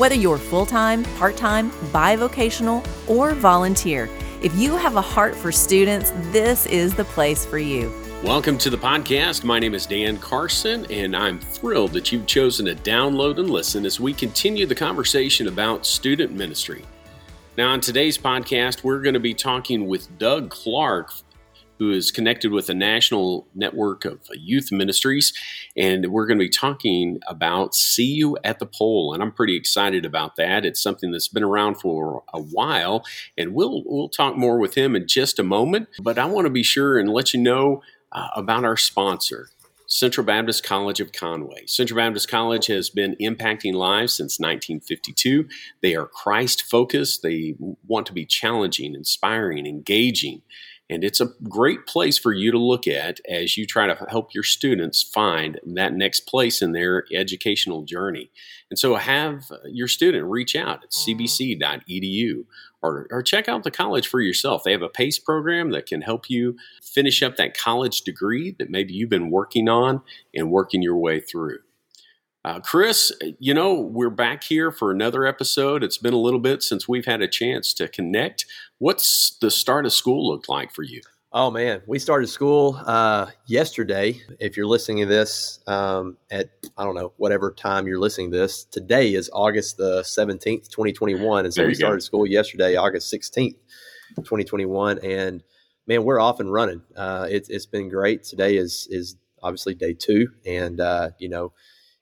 Whether you're full time, part time, bivocational, or volunteer, if you have a heart for students, this is the place for you. Welcome to the podcast. My name is Dan Carson, and I'm thrilled that you've chosen to download and listen as we continue the conversation about student ministry. Now, on today's podcast, we're going to be talking with Doug Clark who is connected with a national network of youth ministries. And we're going to be talking about See You at the Pole. And I'm pretty excited about that. It's something that's been around for a while. And we'll, we'll talk more with him in just a moment. But I want to be sure and let you know uh, about our sponsor. Central Baptist College of Conway. Central Baptist College has been impacting lives since 1952. They are Christ focused. They want to be challenging, inspiring, engaging. And it's a great place for you to look at as you try to help your students find that next place in their educational journey. And so have your student reach out at cbc.edu or, or check out the college for yourself. They have a PACE program that can help you finish up that college degree that maybe you've been working on and working your way through. Uh, Chris, you know, we're back here for another episode. It's been a little bit since we've had a chance to connect. What's the start of school look like for you? Oh man, we started school uh, yesterday. If you're listening to this um, at I don't know whatever time you're listening to this, today is August the seventeenth, twenty twenty one, and so we started go. school yesterday, August sixteenth, twenty twenty one, and man, we're off and running. Uh, it's it's been great. Today is is obviously day two, and uh, you know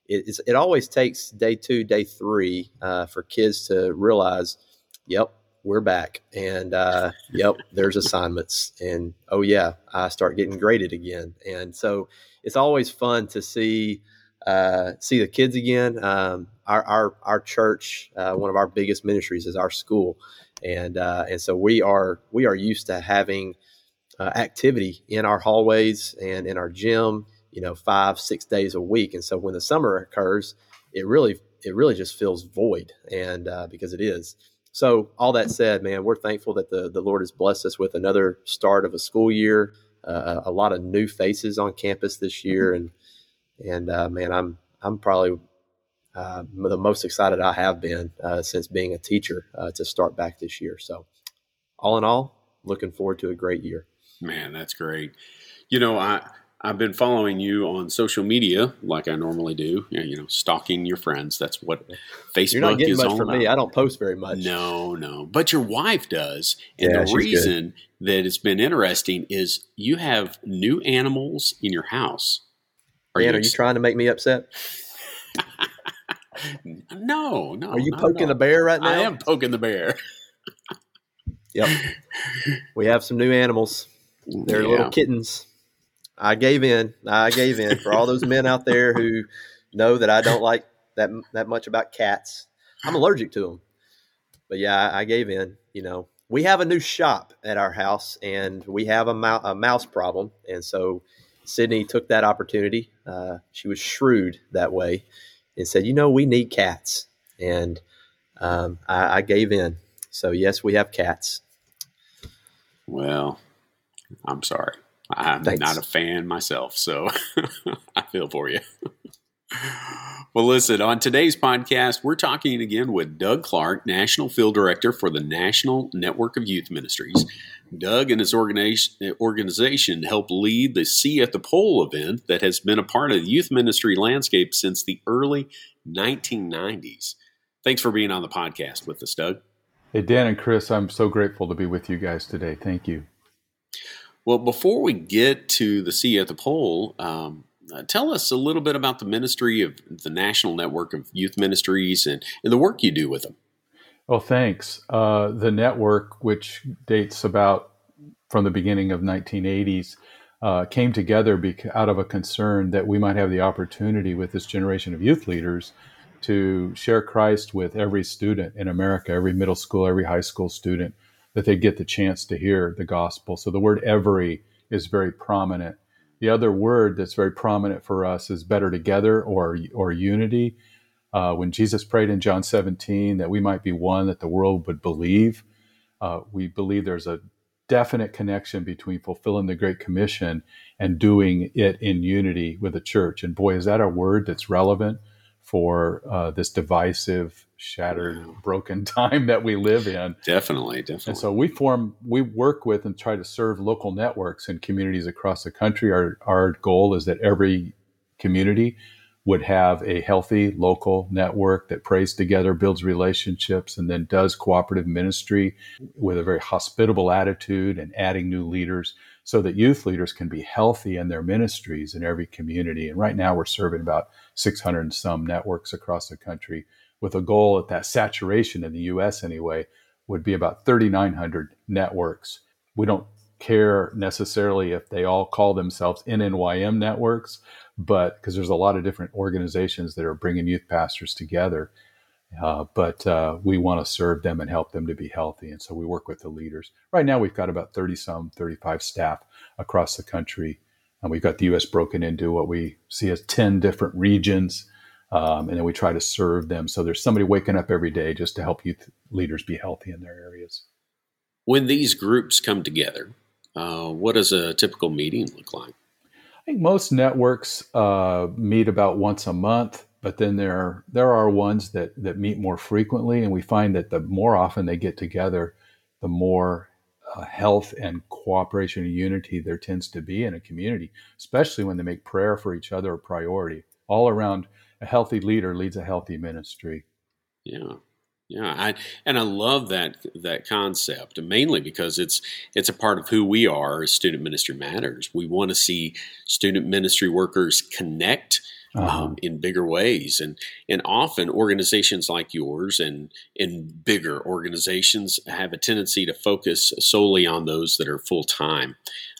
it, it always takes day two, day three uh, for kids to realize, yep, we're back, and uh, yep, there's assignments, and oh yeah, I start getting graded again, and so it's always fun to see uh, see the kids again. Um, our, our our church, uh, one of our biggest ministries is our school, and uh, and so we are we are used to having uh, activity in our hallways and in our gym you know, five, six days a week. And so when the summer occurs, it really, it really just feels void. And uh, because it is. So all that said, man, we're thankful that the, the Lord has blessed us with another start of a school year, uh, a lot of new faces on campus this year. And, and uh, man, I'm, I'm probably uh, the most excited I have been uh, since being a teacher uh, to start back this year. So all in all, looking forward to a great year. Man, that's great. You know, I, I've been following you on social media like I normally do. You know, stalking your friends. That's what Facebook You're not getting much from me. I don't post very much. No, no. But your wife does. And yeah, the reason good. that it's been interesting is you have new animals in your house. Are Dan, you, are you trying to make me upset? no, no. Are you poking the bear right now? I am poking the bear. yep. We have some new animals. They're yeah. little kittens. I gave in. I gave in for all those men out there who know that I don't like that that much about cats. I'm allergic to them. But yeah, I, I gave in. You know, we have a new shop at our house, and we have a, mou- a mouse problem, and so Sydney took that opportunity. Uh, she was shrewd that way, and said, "You know, we need cats," and um, I, I gave in. So yes, we have cats. Well, I'm sorry. I'm Thanks. not a fan myself, so I feel for you. well, listen, on today's podcast, we're talking again with Doug Clark, National Field Director for the National Network of Youth Ministries. Doug and his organization help lead the See at the Pole event that has been a part of the youth ministry landscape since the early 1990s. Thanks for being on the podcast with us, Doug. Hey, Dan and Chris, I'm so grateful to be with you guys today. Thank you. Well, before we get to the See at the Pole, um, uh, tell us a little bit about the ministry of the National Network of Youth Ministries and, and the work you do with them. Well, thanks. Uh, the network, which dates about from the beginning of 1980s, uh, came together bec- out of a concern that we might have the opportunity with this generation of youth leaders to share Christ with every student in America, every middle school, every high school student, that they get the chance to hear the gospel. So the word every is very prominent. The other word that's very prominent for us is better together or, or unity. Uh, when Jesus prayed in John 17 that we might be one, that the world would believe, uh, we believe there's a definite connection between fulfilling the Great Commission and doing it in unity with the church. And boy, is that a word that's relevant for uh, this divisive, shattered, broken time that we live in. Definitely, definitely. And so we form, we work with and try to serve local networks and communities across the country. Our our goal is that every community would have a healthy local network that prays together, builds relationships, and then does cooperative ministry with a very hospitable attitude and adding new leaders so that youth leaders can be healthy in their ministries in every community. And right now we're serving about 600 and some networks across the country with a goal at that saturation in the US anyway would be about 3,900 networks. We don't care necessarily if they all call themselves NNYM networks, but because there's a lot of different organizations that are bringing youth pastors together. Uh, but uh, we want to serve them and help them to be healthy. And so we work with the leaders. Right now, we've got about 30 some, 35 staff across the country. And we've got the US broken into what we see as 10 different regions. Um, and then we try to serve them. So there's somebody waking up every day just to help youth leaders be healthy in their areas. When these groups come together, uh, what does a typical meeting look like? I think most networks uh, meet about once a month, but then there are, there are ones that, that meet more frequently, and we find that the more often they get together, the more uh, health and cooperation and unity there tends to be in a community, especially when they make prayer for each other a priority. All around, a healthy leader leads a healthy ministry. Yeah. Yeah, I, and I love that that concept, mainly because it's it's a part of who we are as Student Ministry Matters. We want to see student ministry workers connect uh-huh. um, in bigger ways, and and often organizations like yours and in bigger organizations have a tendency to focus solely on those that are full time.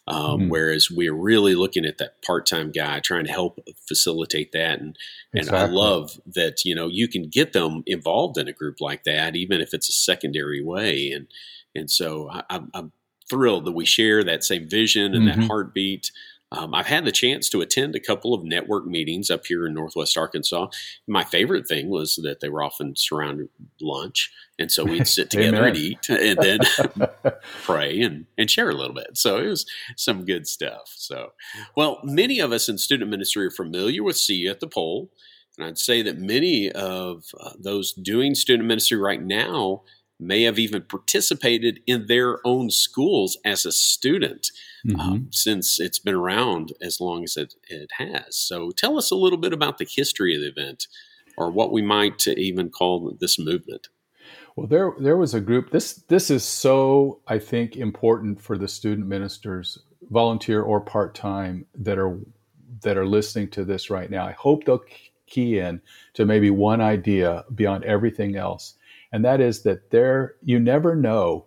Um, mm-hmm. Whereas we're really looking at that part-time guy, trying to help facilitate that, and exactly. and I love that you know you can get them involved in a group like that, even if it's a secondary way, and and so I, am thrilled that we share that same vision and mm-hmm. that heartbeat. Um, I've had the chance to attend a couple of network meetings up here in Northwest Arkansas. My favorite thing was that they were often surrounded lunch, and so we'd sit together and eat, and then pray and and share a little bit. So it was some good stuff. So, well, many of us in student ministry are familiar with See You at the Pole, and I'd say that many of uh, those doing student ministry right now may have even participated in their own schools as a student mm-hmm. um, since it's been around as long as it, it has. So tell us a little bit about the history of the event or what we might even call this movement. Well, there there was a group. This this is so I think important for the student ministers, volunteer or part time, that are that are listening to this right now. I hope they'll key in to maybe one idea beyond everything else and that is that there you never know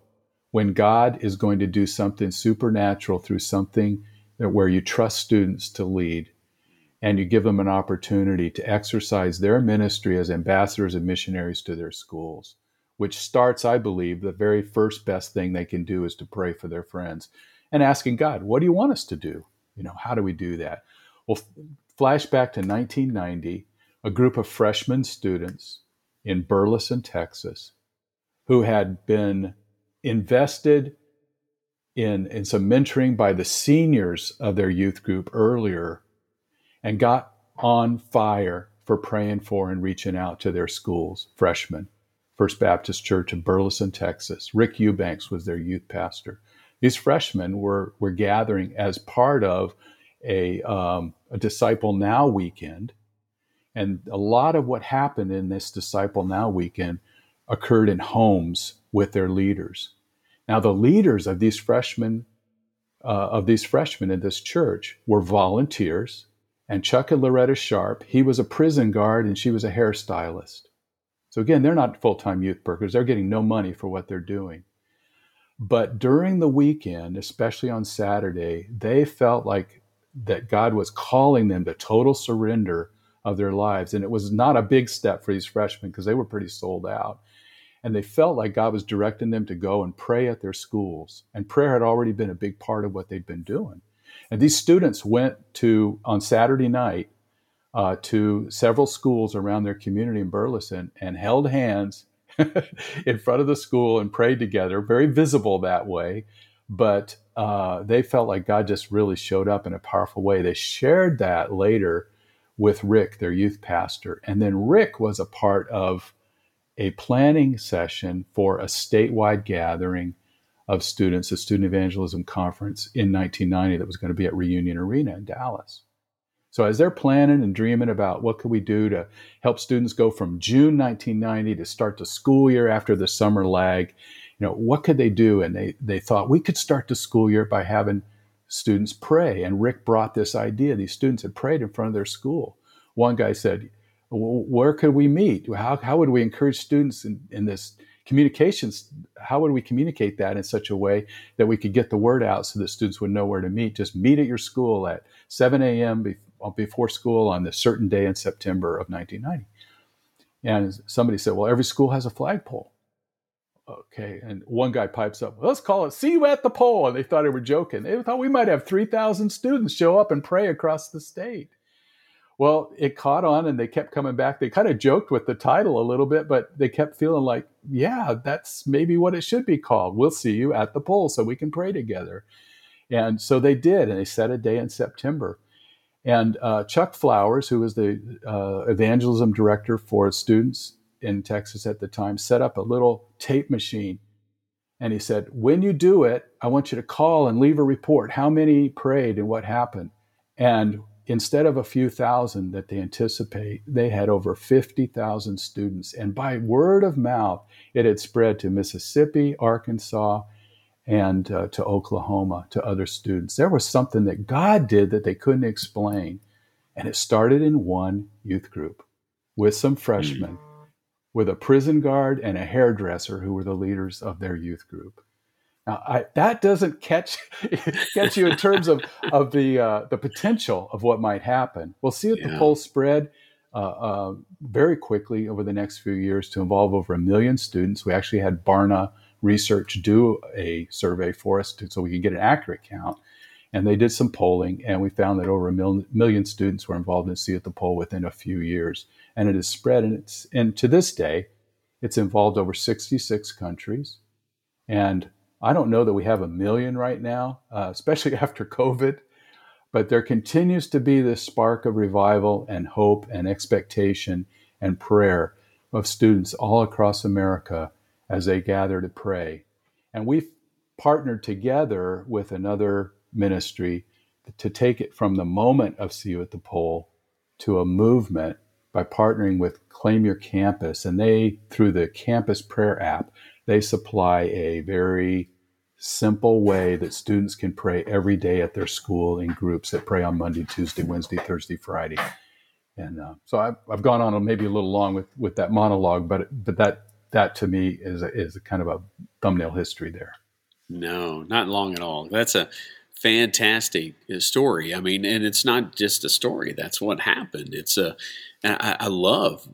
when God is going to do something supernatural through something where you trust students to lead and you give them an opportunity to exercise their ministry as ambassadors and missionaries to their schools, which starts, I believe, the very first best thing they can do is to pray for their friends and asking God, what do you want us to do? You know, how do we do that? Well, flashback to 1990, a group of freshman students in Burleson, Texas, who had been invested in, in some mentoring by the seniors of their youth group earlier and got on fire for praying for and reaching out to their schools, freshmen. First Baptist Church in Burleson, Texas. Rick Eubanks was their youth pastor. These freshmen were, were gathering as part of a, um, a Disciple Now weekend and a lot of what happened in this Disciple Now weekend occurred in homes with their leaders. Now, the leaders of these freshmen, uh, of these freshmen in this church, were volunteers. And Chuck and Loretta Sharp, he was a prison guard and she was a hairstylist. So again, they're not full-time youth workers; they're getting no money for what they're doing. But during the weekend, especially on Saturday, they felt like that God was calling them to total surrender of their lives. And it was not a big step for these freshmen because they were pretty sold out. And they felt like God was directing them to go and pray at their schools. And prayer had already been a big part of what they'd been doing. And these students went to, on Saturday night, uh, to several schools around their community in Burleson and held hands in front of the school and prayed together, very visible that way. But uh, they felt like God just really showed up in a powerful way. They shared that later with Rick, their youth pastor. And then Rick was a part of a planning session for a statewide gathering of students, a student evangelism conference in 1990 that was going to be at Reunion Arena in Dallas. So as they're planning and dreaming about what could we do to help students go from June 1990 to start the school year after the summer lag, you know, what could they do? And they they thought we could start the school year by having students pray. And Rick brought this idea. These students had prayed in front of their school. One guy said, where could we meet? How, how would we encourage students in, in this communications? How would we communicate that in such a way that we could get the word out so that students would know where to meet? Just meet at your school at 7 a.m. before school on this certain day in September of 1990. And somebody said, well, every school has a flagpole. Okay. And one guy pipes up, let's call it See You at the Pole. And they thought they were joking. They thought we might have 3,000 students show up and pray across the state. Well, it caught on and they kept coming back. They kind of joked with the title a little bit, but they kept feeling like, yeah, that's maybe what it should be called. We'll see you at the pole so we can pray together. And so they did, and they set a day in September. And uh, Chuck Flowers, who was the uh, evangelism director for students in Texas at the time, set up a little tape machine. And he said, When you do it, I want you to call and leave a report how many prayed and what happened. And instead of a few thousand that they anticipate, they had over 50,000 students. And by word of mouth, it had spread to Mississippi, Arkansas, and uh, to Oklahoma, to other students. There was something that God did that they couldn't explain. And it started in one youth group with some freshmen, with a prison guard and a hairdresser who were the leaders of their youth group. Now, I, that doesn't catch catch you in terms of of the uh, the potential of what might happen. We'll see if yeah. the poll spread uh, uh, very quickly over the next few years to involve over a million students. We actually had Barna Research do a survey for us to, so we could get an accurate count, and they did some polling, and we found that over a mil- million students were involved in See at the Pole within a few years, and it has spread, and it's and to this day, it's involved over 66 countries, and I don't know that we have a million right now, uh, especially after COVID, but there continues to be this spark of revival and hope and expectation and prayer of students all across America as they gather to pray. And we've partnered together with another ministry to take it from the moment of See You at the Pole to a movement by partnering with Claim Your Campus. And they, through the Campus Prayer app, they supply a very simple way that students can pray every day at their school in groups that pray on Monday, Tuesday, Wednesday, Thursday, Friday. And uh, so I've, I've gone on maybe a little long with, with that monologue, but but that that to me is a, is a kind of a thumbnail history there. No, not long at all. That's a fantastic uh, story. I mean, and it's not just a story. That's what happened. It's a. I, I love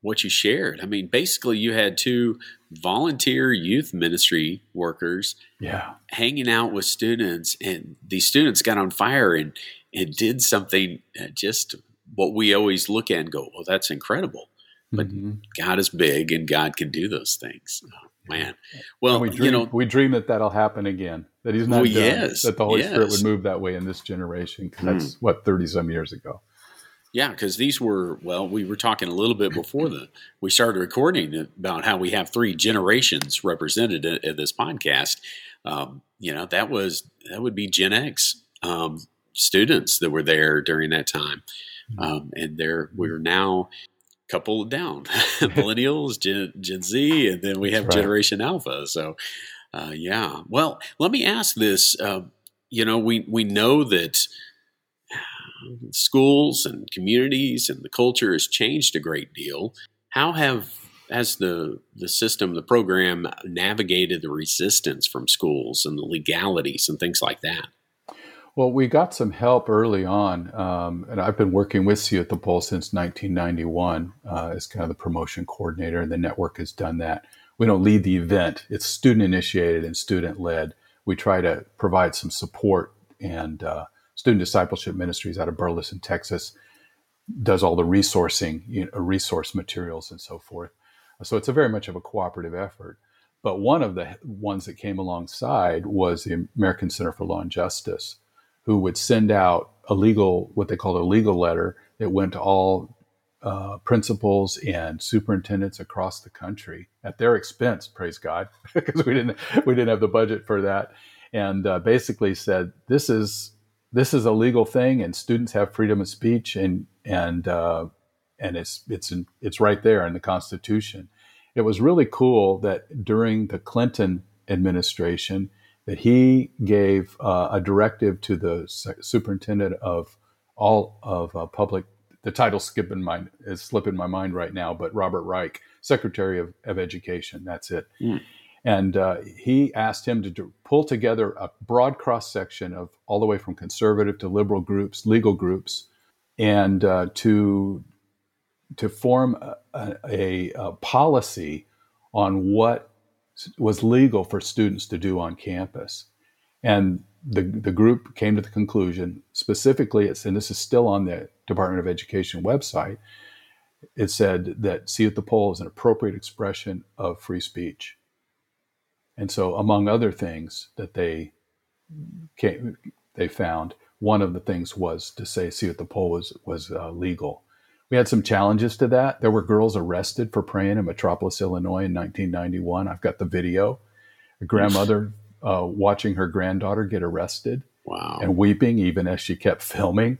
what you shared. I mean, basically, you had two volunteer youth ministry workers yeah. hanging out with students, and these students got on fire and, and did something uh, just what we always look at and go, well, that's incredible. But mm-hmm. God is big and God can do those things. Oh, man. Well, we dream, you know, we dream that that'll happen again, that He's not well, done, yes, that the Holy yes. Spirit would move that way in this generation. Because that's mm. what, 30 some years ago. Yeah, because these were well, we were talking a little bit before the we started recording about how we have three generations represented in, in this podcast. Um, you know, that was that would be Gen X um, students that were there during that time, mm-hmm. um, and there we're now couple down millennials, Gen, Gen, Z, and then we have right. Generation Alpha. So, uh, yeah. Well, let me ask this. Uh, you know, we we know that schools and communities and the culture has changed a great deal. How have has the the system, the program navigated the resistance from schools and the legalities and things like that? Well, we got some help early on, um, and I've been working with See at the Pole since 1991 uh, as kind of the promotion coordinator, and the network has done that. We don't lead the event; it's student initiated and student led. We try to provide some support, and uh, Student Discipleship Ministries out of Burleson, Texas, does all the resourcing, you know, resource materials, and so forth. So it's a very much of a cooperative effort. But one of the ones that came alongside was the American Center for Law and Justice who would send out a legal, what they called a legal letter that went to all uh, principals and superintendents across the country at their expense. Praise God, because we didn't we didn't have the budget for that, and uh, basically said this is this is a legal thing, and students have freedom of speech, and and uh, and it's it's it's right there in the Constitution. It was really cool that during the Clinton administration that he gave uh, a directive to the superintendent of all of uh, public. The title skipping my is slipping my mind right now, but Robert Reich, Secretary of, of Education. That's it. Mm. And uh, he asked him to do, pull together a broad cross section of all the way from conservative to liberal groups, legal groups, and uh, to to form a, a, a policy on what was legal for students to do on campus. And the, the group came to the conclusion, specifically, it's, and this is still on the Department of Education website, it said that see at the pole is an appropriate expression of free speech. And so, among other things that they came, they found, one of the things was to say see at the pole was, was uh, legal. We had some challenges to that. There were girls arrested for praying in Metropolis, Illinois in 1991. I've got the video. A grandmother uh, watching her granddaughter get arrested wow. and weeping even as she kept filming.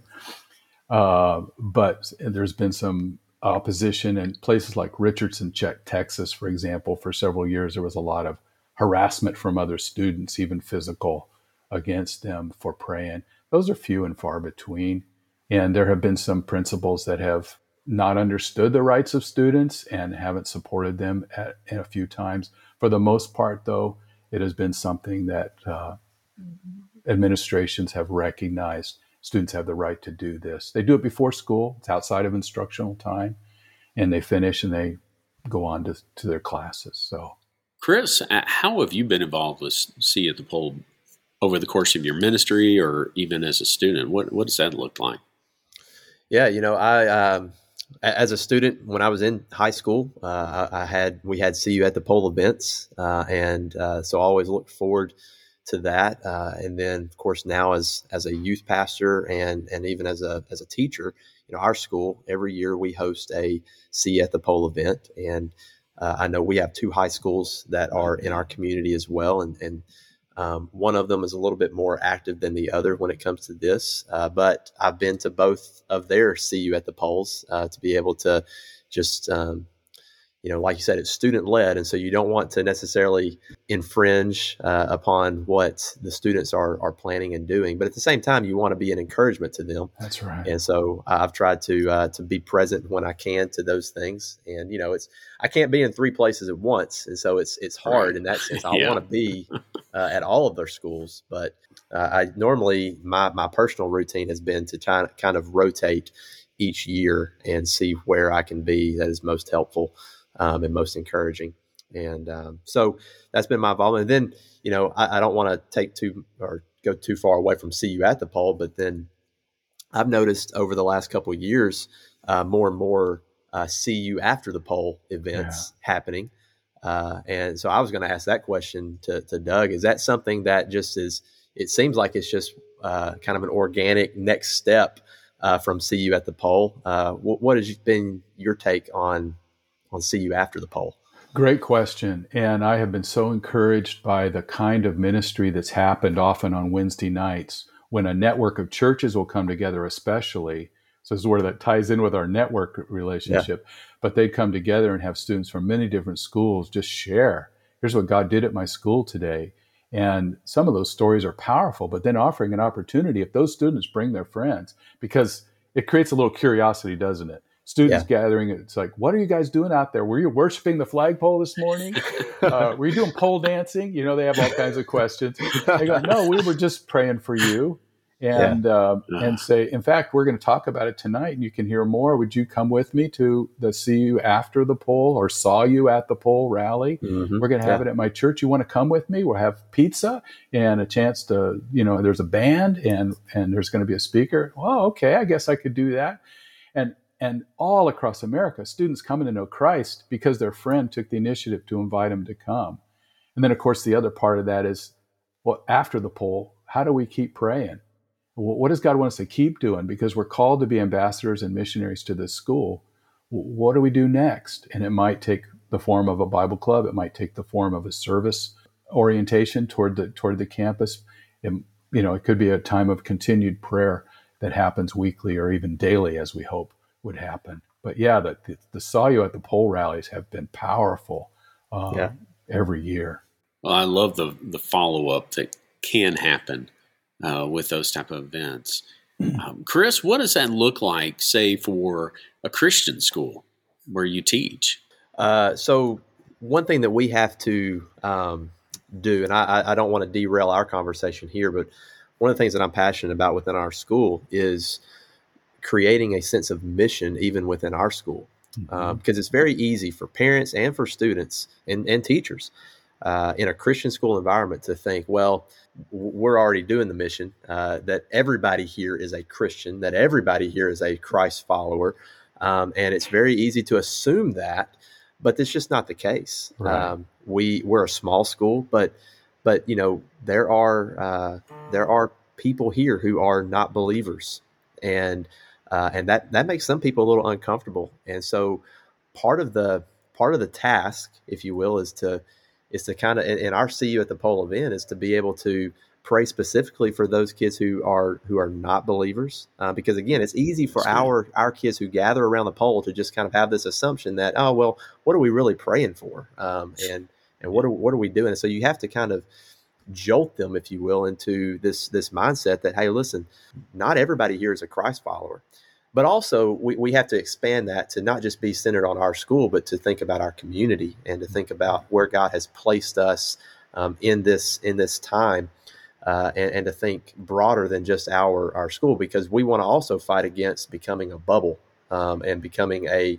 Uh, but there's been some opposition in places like Richardson, Texas, for example. For several years, there was a lot of harassment from other students, even physical, against them for praying. Those are few and far between. And there have been some principals that have not understood the rights of students and haven't supported them at, a few times. For the most part, though, it has been something that uh, administrations have recognized. Students have the right to do this. They do it before school, it's outside of instructional time, and they finish and they go on to, to their classes. So, Chris, uh, how have you been involved with See at the Pole over the course of your ministry or even as a student? What, what does that look like? Yeah, you know, I um, as a student, when I was in high school, uh, I, I, had we had see you at the pole events, uh, and uh, so I always looked forward to that. Uh, and then, of course, now as as a youth pastor and and even as a as a teacher, you know, our school every year we host a see at the pole event, and uh, I know we have two high schools that are in our community as well, and and um, one of them is a little bit more active than the other when it comes to this, uh, but I've been to both of their see you at the poles uh, to be able to just um, you know, like you said, it's student led, and so you don't want to necessarily infringe uh, upon what the students are are planning and doing. But at the same time, you want to be an encouragement to them. That's right. And so I've tried to uh, to be present when I can to those things. And you know, it's I can't be in three places at once, and so it's it's hard right. in that sense. I yeah. want to be uh, at all of their schools, but uh, I normally my my personal routine has been to try kind of rotate each year and see where I can be that is most helpful um, and most encouraging. And um, so that's been my involvement. And then, you know, I, I don't want to take too or go too far away from see you at the pole, but then I've noticed over the last couple of years uh, more and more uh, see you after the pole events yeah. happening. Uh, and so I was going to ask that question to, to, Doug. Is that something that just is? It seems like it's just uh, kind of an organic next step uh, from see you at the pole? Uh, what, what has been your take on on see you after the pole. Great question. And I have been so encouraged by the kind of ministry that's happened often on Wednesday nights when a network of churches will come together, especially. So, this is where that ties in with our network relationship. Yeah. But they'd come together and have students from many different schools just share. Here's what God did at my school today. And some of those stories are powerful, but then offering an opportunity if those students bring their friends, because it creates a little curiosity, doesn't it? Students yeah. gathering. It's like, what are you guys doing out there? Were you worshiping the flagpole this morning? uh, were you doing pole dancing? You know, they have all kinds of questions. They go, no, we were just praying for you. and yeah. uh, and say, in fact, we're going to talk about it tonight, and you can hear more. Would you come with me to the see you after the pole or saw you at the pole rally? Mm-hmm. We're going to have yeah. it at my church. You want to come with me? We'll have pizza and a chance to, you know, there's a band and and there's going to be a speaker. Well, okay, I guess I could do that. And all across America, students coming to know Christ because their friend took the initiative to invite them to come. And then, of course, the other part of that is, well, after the poll, how do we keep praying? What does God want us to keep doing? Because we're called to be ambassadors and missionaries to this school. What do we do next? And it might take the form of a Bible club. It might take the form of a service orientation toward the toward the campus. It, you know, it could be a time of continued prayer that happens weekly or even daily, as we hope would happen. But yeah, the the, the saw you at the pole rallies have been powerful um, yeah. every year. Well, I love the the follow up that can happen uh, with those type of events. Hmm. Um, Chris, what does that look like, say, for a Christian school where you teach? Uh, so one thing that we have to um, do, and I, I don't want to derail our conversation here, but one of the things that I'm passionate about within our school is creating a sense of mission even within our school. Mm-hmm. Um, because it's very easy for parents and for students and, and teachers uh, in a Christian school environment to think, well, we're already doing the mission, uh, that everybody here is a Christian, that everybody here is a Christ follower. Um, and it's very easy to assume that, but that's just not the case. Right. Um, we we're a small school, but but you know there are uh, there are people here who are not believers, and uh, and that that makes some people a little uncomfortable. And so part of the part of the task, if you will, is to is to kind of in our see you at the pole event is to be able to pray specifically for those kids who are who are not believers. Uh, because again it's easy for our our kids who gather around the pole to just kind of have this assumption that oh well what are we really praying for? Um, and and what are what are we doing? And so you have to kind of jolt them if you will into this this mindset that hey listen not everybody here is a christ follower. But also we, we have to expand that to not just be centered on our school but to think about our community and to think about where god has placed us um, in this in this time uh, and, and, to think broader than just our our school because we want to also fight against becoming a bubble um, and becoming a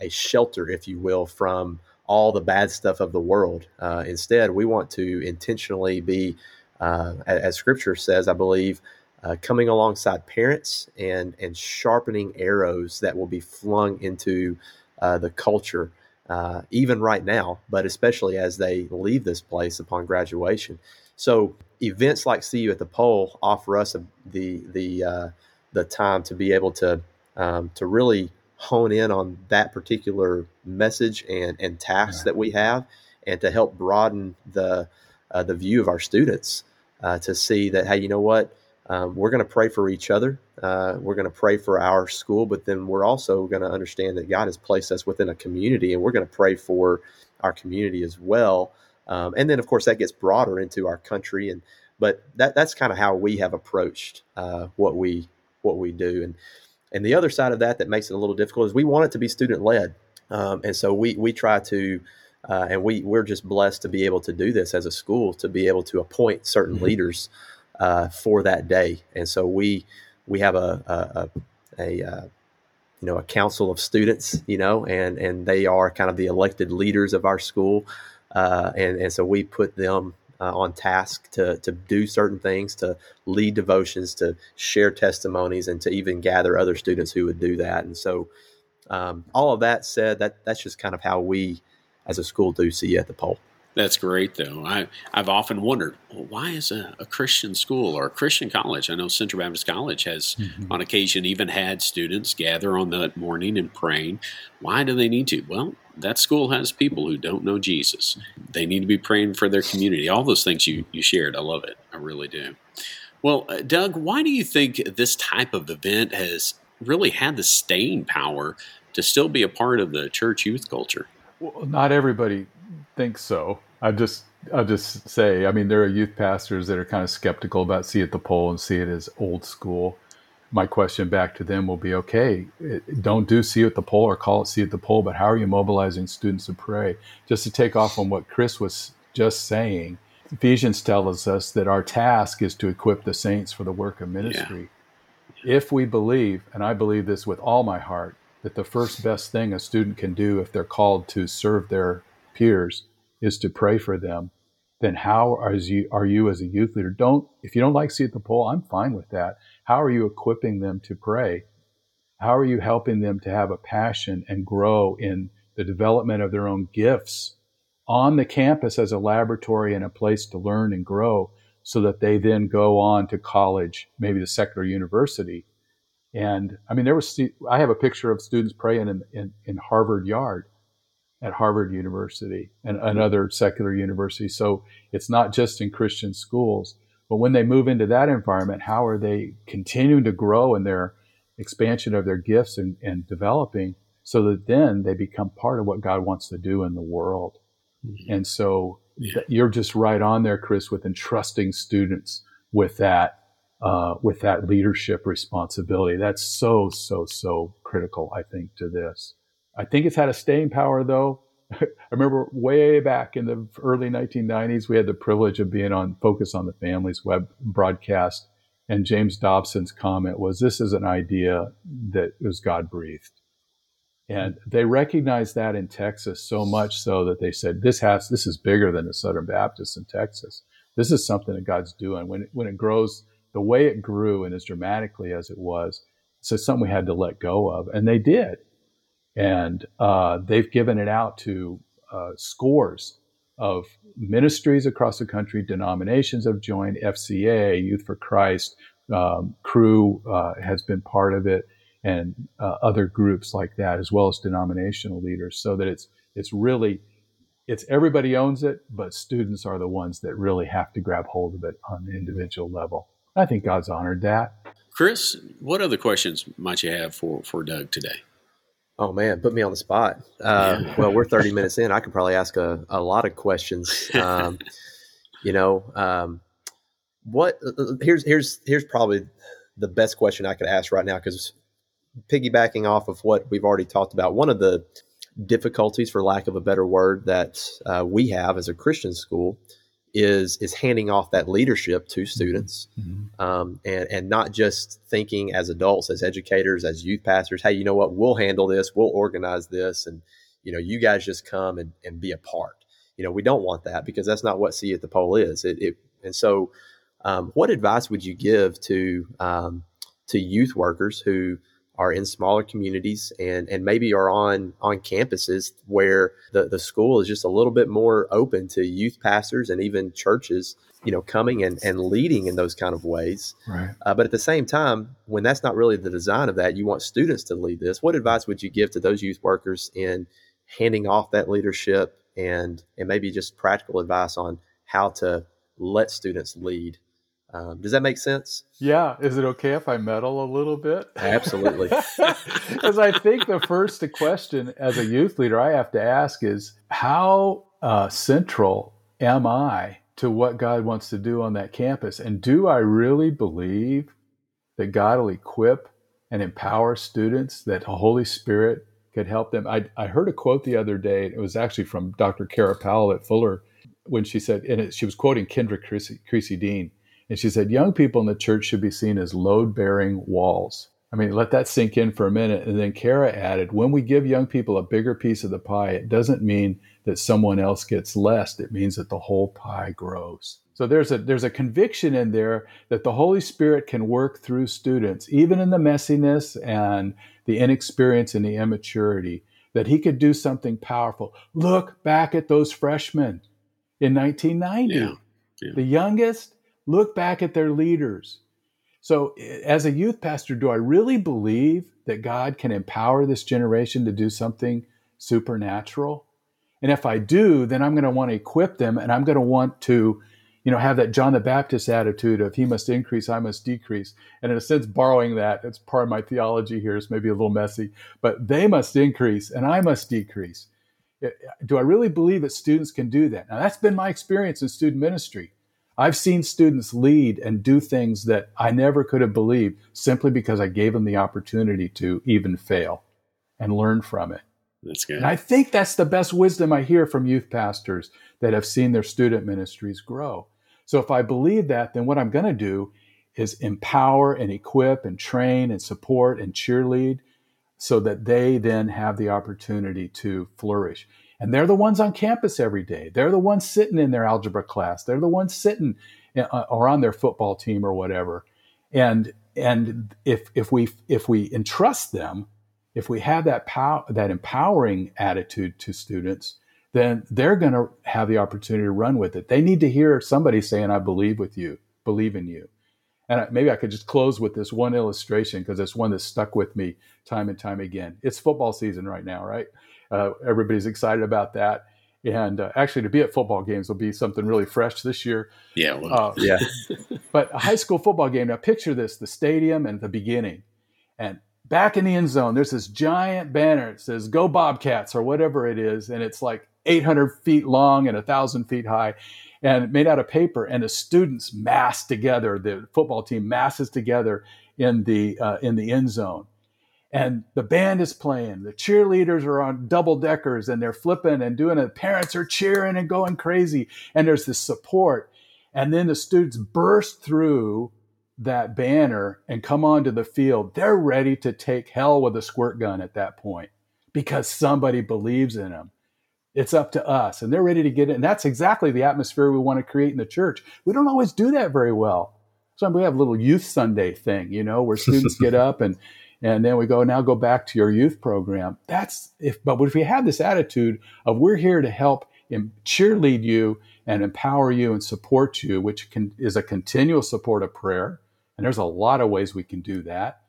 a shelter if you will from all the bad stuff of the world uh, instead we want to intentionally be uh, as scripture says i believe uh, coming alongside parents and and sharpening arrows that will be flung into uh, the culture, uh, even right now, but especially as they leave this place upon graduation. So events like See You at the Pole offer us the the uh, the time to be able to um, to really hone in on that particular message and and tasks yeah. that we have, and to help broaden the uh, the view of our students uh, to see that hey, you know what um, we're going to pray for each other. Uh, we're going to pray for our school, but then we're also going to understand that God has placed us within a community, and we're going to pray for our community as well. Um, and then, of course, that gets broader into our country. And but that that's kind of how we have approached uh, what we what we do. And and the other side of that that makes it a little difficult is we want it to be student led, um, and so we we try to. Uh, and we we're just blessed to be able to do this as a school to be able to appoint certain mm-hmm. leaders uh, for that day. And so we we have a a, a, a uh, you know a council of students, you know, and and they are kind of the elected leaders of our school, uh, and and so we put them uh, on task to to do certain things, to lead devotions, to share testimonies, and to even gather other students who would do that. And so, um, all of that said, that that's just kind of how we as a school do see at the pole. That's great, though. I, I've often wondered, well, why is a, a, Christian school or a Christian college? I know Central Baptist College has, mm-hmm. on occasion, even had students gather on that morning and praying. Why do they need to? Well, that school has people who don't know Jesus. They need to be praying for their community. All those things you, you shared, I love it. I really do. Well, uh, Doug, why do you think this type of event has really had the staying power to still be a part of the church youth culture? Well, not everybody thinks so. I just I'll just say, I mean, there are youth pastors that are kind of skeptical about see it the pole and see it as old school. My question back to them will be, okay, don't do see at the pole or call it see at the pole, but how are you mobilizing students to pray? Just to take off on what Chris was just saying, Ephesians tells us that our task is to equip the saints for the work of ministry. Yeah. If we believe, and I believe this with all my heart, that the first best thing a student can do if they're called to serve their peers is to pray for them, then how are you, are you as a youth leader? Don't, if you don't like see at the pole, I'm fine with that. How are you equipping them to pray? How are you helping them to have a passion and grow in the development of their own gifts on the campus as a laboratory and a place to learn and grow so that they then go on to college, maybe the secular university. And I mean, there was, I have a picture of students praying in, in, in Harvard Yard at Harvard University and another secular university. So it's not just in Christian schools, but when they move into that environment, how are they continuing to grow in their expansion of their gifts and, and developing so that then they become part of what God wants to do in the world? Mm-hmm. And so yeah. you're just right on there, Chris, with entrusting students with that. Uh, with that leadership responsibility, that's so so so critical. I think to this. I think it's had a staying power, though. I remember way back in the early 1990s, we had the privilege of being on Focus on the Family's web broadcast. And James Dobson's comment was this is an idea that was God breathed. And they recognized that in Texas so much so that they said, this has, this is bigger than the Southern Baptists in Texas. This is something that God's doing. When it, when it grows the way it grew and as dramatically as it was, so something we had to let go of. And they did and uh, they've given it out to uh, scores of ministries across the country. Denominations have joined. FCA, Youth for Christ, um, Cru uh, has been part of it, and uh, other groups like that, as well as denominational leaders. So that it's it's really it's everybody owns it, but students are the ones that really have to grab hold of it on the individual level. I think God's honored that. Chris, what other questions might you have for for Doug today? Oh man, put me on the spot. Uh, yeah. well, we're 30 minutes in. I could probably ask a, a lot of questions. Um, you know, um, what? Uh, uh, here's here's here's probably the best question I could ask right now because piggybacking off of what we've already talked about, one of the difficulties, for lack of a better word, that uh, we have as a Christian school is is handing off that leadership to mm-hmm. students mm-hmm. um, and and not just thinking as adults as educators as youth pastors hey you know what? We'll handle this. We'll organize this. And you know you guys just come and, and be a part. You know we don't want that because that's not what see at the pole is. It, it and so um, what advice would you give to um, to youth workers who are in smaller communities and and maybe are on on campuses where the, the school is just a little bit more open to youth pastors and even churches you know coming and, and leading in those kind of ways right. Uh, but at the same time when that's not really the design of that you want students to lead this what advice would you give to those youth workers in handing off that leadership and and maybe just practical advice on how to let students lead um, does that make sense? Yeah. Is it okay if I meddle a little bit? Absolutely. Because I think the first question as a youth leader I have to ask is how uh, central am I to what God wants to do on that campus? And do I really believe that God will equip and empower students, that the Holy Spirit could help them? I, I heard a quote the other day. It was actually from Dr. Kara Powell at Fuller when she said, and it, she was quoting Kendra Creasy, Creasy Dean and she said, young people in the church should be seen as load bearing walls. I mean, let that sink in for a minute. And then Kara added, when we give young people a bigger piece of the pie, it doesn't mean that someone else gets less. It means that the whole pie grows. So there's a there's a conviction in there that the Holy Spirit can work through students, even in the messiness and the inexperience and the immaturity, that he could do something powerful. Look back at those freshmen in 1990. Yeah, yeah. The youngest Look back at their leaders. So, eh, as a youth pastor, do I really believe that God can empower this generation to do something supernatural? And if I do, then I'm going to want to equip them and I'm going to want to, you know, have that John the Baptist attitude of he must increase, I must decrease. And in a sense, borrowing that, that's part of my theology here is maybe a little messy, but they must increase and I must decrease. Eh, eh, do I really believe that students can do that? Now, that's been my experience in student ministry. I've seen students lead and do things that I never could have believed simply because I gave them the opportunity to even fail and learn from it. That's good. And I think that's the best wisdom I hear from youth pastors that have seen their student ministries grow. So if I believe that, then what I'm going to do is empower and equip and train and support and cheerlead so that they then have the opportunity to flourish. And they're the ones on campus every day. They're the ones sitting in their algebra class. They're the ones sitting uh, or on their football team or whatever. And and if if we if we entrust them, if we have that power that empowering attitude to students, then they're going to have the opportunity to run with it. They need to hear somebody saying, "I believe with you, believe in you." And maybe I could just close with this one illustration because it's one that's stuck with me time and time again. It's football season right now, right? Uh, everybody's excited about that. And uh, actually, to be at football games will be something really fresh this year. Yeah, well. uh, yeah. but a high school football game. Now, picture this: the stadium and the beginning, and back in the end zone, there's this giant banner that says "Go Bobcats" or whatever it is, and it's like 800 feet long and a thousand feet high, and made out of paper. And the students mass together. The football team masses together in the uh, in the end zone and the band is playing. The cheerleaders are on double deckers and they're flipping and doing it. Parents are cheering and going crazy. And there's this support. And then the students burst through that banner and come onto the field. They're ready to take hell with a squirt gun at that point because somebody believes in them. It's up to us. And they're ready to get it. And that's exactly the atmosphere we want to create in the church. We don't always do that very well. Sometimes we have a little youth Sunday thing, you know, where students get up and and then we go now go back to your youth program. That's if but if we have this attitude of we're here to help and cheerlead you and empower you and support you which can, is a continual support of prayer. And there's a lot of ways we can do that.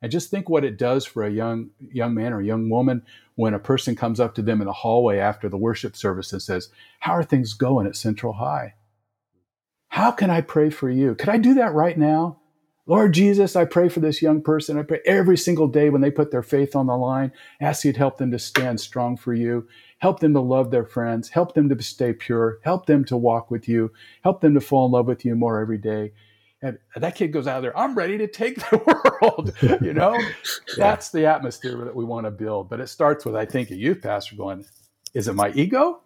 And just think what it does for a young young man or young woman when a person comes up to them in the hallway after the worship service and says how are things going at central high? How can i pray for you? Could i do that right now Lord Jesus, I pray for this young person. I pray every single day when they put their faith on the line, ask you to help them to stand strong for you, help them to love their friends, help them to stay pure, help them to walk with you, help them to fall in love with you more every day. And that kid goes out there, I'm ready to take the world. You know, that's the atmosphere that we want to build. But it starts with, I think, a youth pastor going, Is it my ego?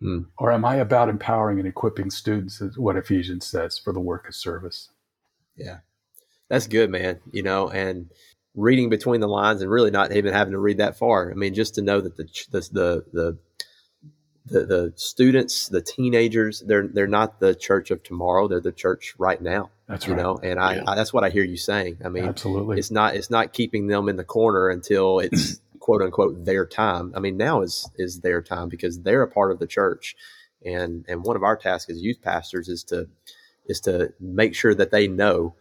Hmm. Or am I about empowering and equipping students, as what Ephesians says, for the work of service? Yeah that's good, man. You know, and reading between the lines and really not even having to read that far. I mean, just to know that the the the the the, the students, the teenagers, they're they're not the church of tomorrow. They're the church right now. That's you right. know, and I, yeah. I, that's what I hear you saying. I mean, absolutely, it's not it's not keeping them in the corner until it's quote unquote their time. I mean, now is is their time because they're a part of the church, and and one of our tasks as youth pastors is to is to make sure that they know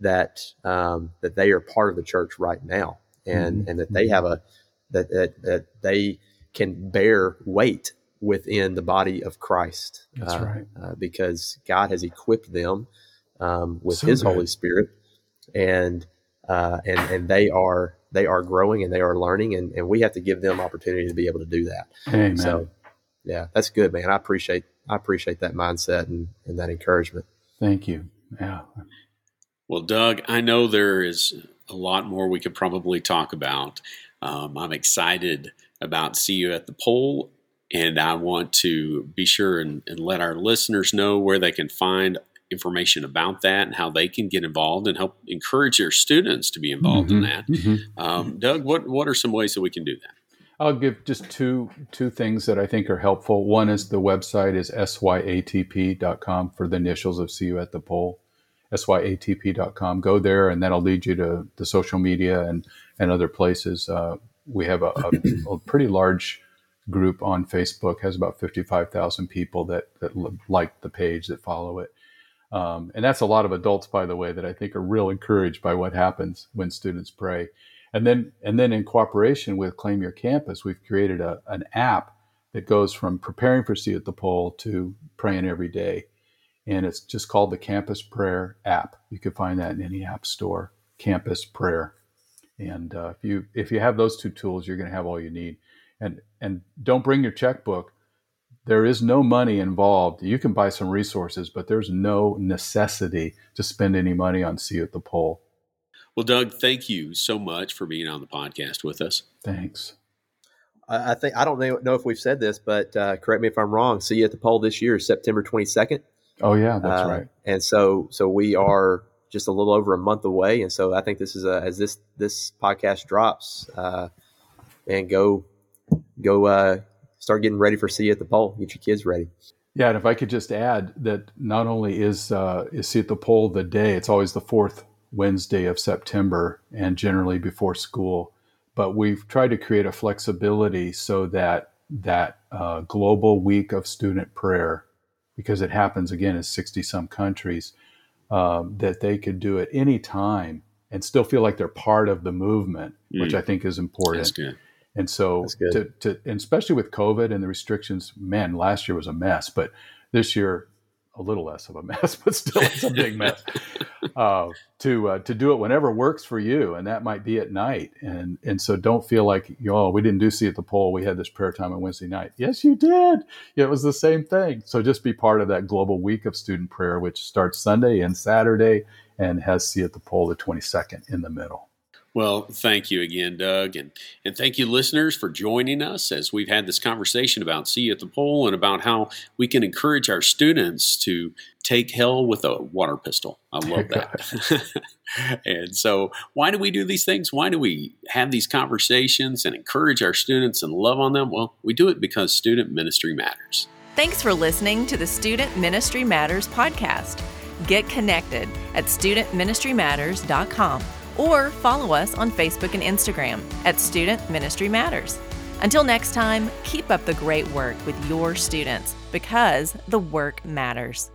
that um, that they are part of the church right now, and mm-hmm. and that they have a that, that that they can bear weight within the body of Christ. That's uh, right. Uh, because God has equipped them um, with so His good. Holy Spirit, and uh, and and they are they are growing and they are learning, and, and we have to give them opportunity to be able to do that. Amen. So, yeah, that's good, man. I appreciate I appreciate that mindset and, and that encouragement. Thank you. Yeah. Well, Doug, I know there is a lot more we could probably talk about. Um, I'm excited about See You at the Pole, and I want to be sure and, and, let our listeners know where they can find information about that and how they can get involved and help encourage their students to be involved mm-hmm, in that. Mm-hmm. Um, Doug, what, what are some ways that we can do that? I'll give just two two things that I think are helpful. One is the website is syatp.com for the initials of See You at the Pole syatp.com. Go there, and that'll lead you to the social media and and other places. Uh, we have a, a, a, pretty large group on Facebook. has about fifty five thousand people that that like the page that follow it. Um, and that's a lot of adults, by the way, that I think are real encouraged by what happens when students pray. And then, and then in cooperation with Claim Your Campus, we've created a, an app that goes from preparing for See at the Pole to praying every day and it's just called the Campus Prayer app. You can find that in any app store. Campus Prayer, and uh, if you if you have those two tools, you're going to have all you need. And and don't bring your checkbook. There is no money involved. You can buy some resources, but there's no necessity to spend any money on See at the Pole. Well, Doug, thank you so much for being on the podcast with us. Thanks. I think I don't know if we've said this, but uh, correct me if I'm wrong. See you at the pole this year is September 22nd. Oh yeah, that's uh, right. And so so we are just a little over a month away, and so I think this is a, as this this podcast drops, uh, and go go uh, start getting ready for see you at the pole. Get your kids ready. Yeah, and if I could just add that not only is uh, is see at the pole the day, it's always the fourth Wednesday of September, and generally before school. But we've tried to create a flexibility so that that uh, global week of student prayer, because it happens again in sixty some countries, um, that they could do it any time and still feel like they're part of the movement, mm. which I think is important. That's good. And so, to, to, and especially with COVID and the restrictions, man, last year was a mess, but this year, a little less of a mess, but still it's a big mess. Uh, to uh, to do it whenever works for you, and that might be at night. And and so don't feel like you oh, we didn't do see at the pole. We had this prayer time on Wednesday night. Yes, you did. Yeah, it was the same thing. So just be part of that global week of student prayer, which starts Sunday and Saturday, and has see at the pole the twenty second in the middle. Well, thank you again, Doug. And, and thank you, listeners, for joining us as we've had this conversation about See You at the Pole and about how we can encourage our students to take hell with a water pistol. I love that. and so, why do we do these things? Why do we have these conversations and encourage our students and love on them? Well, we do it because student ministry matters. Thanks for listening to the Student Ministry Matters podcast. Get connected at studentministrymatters.com or follow us on Facebook and Instagram at Student Ministry Matters. Until next time, keep up the great work with your students because the work matters.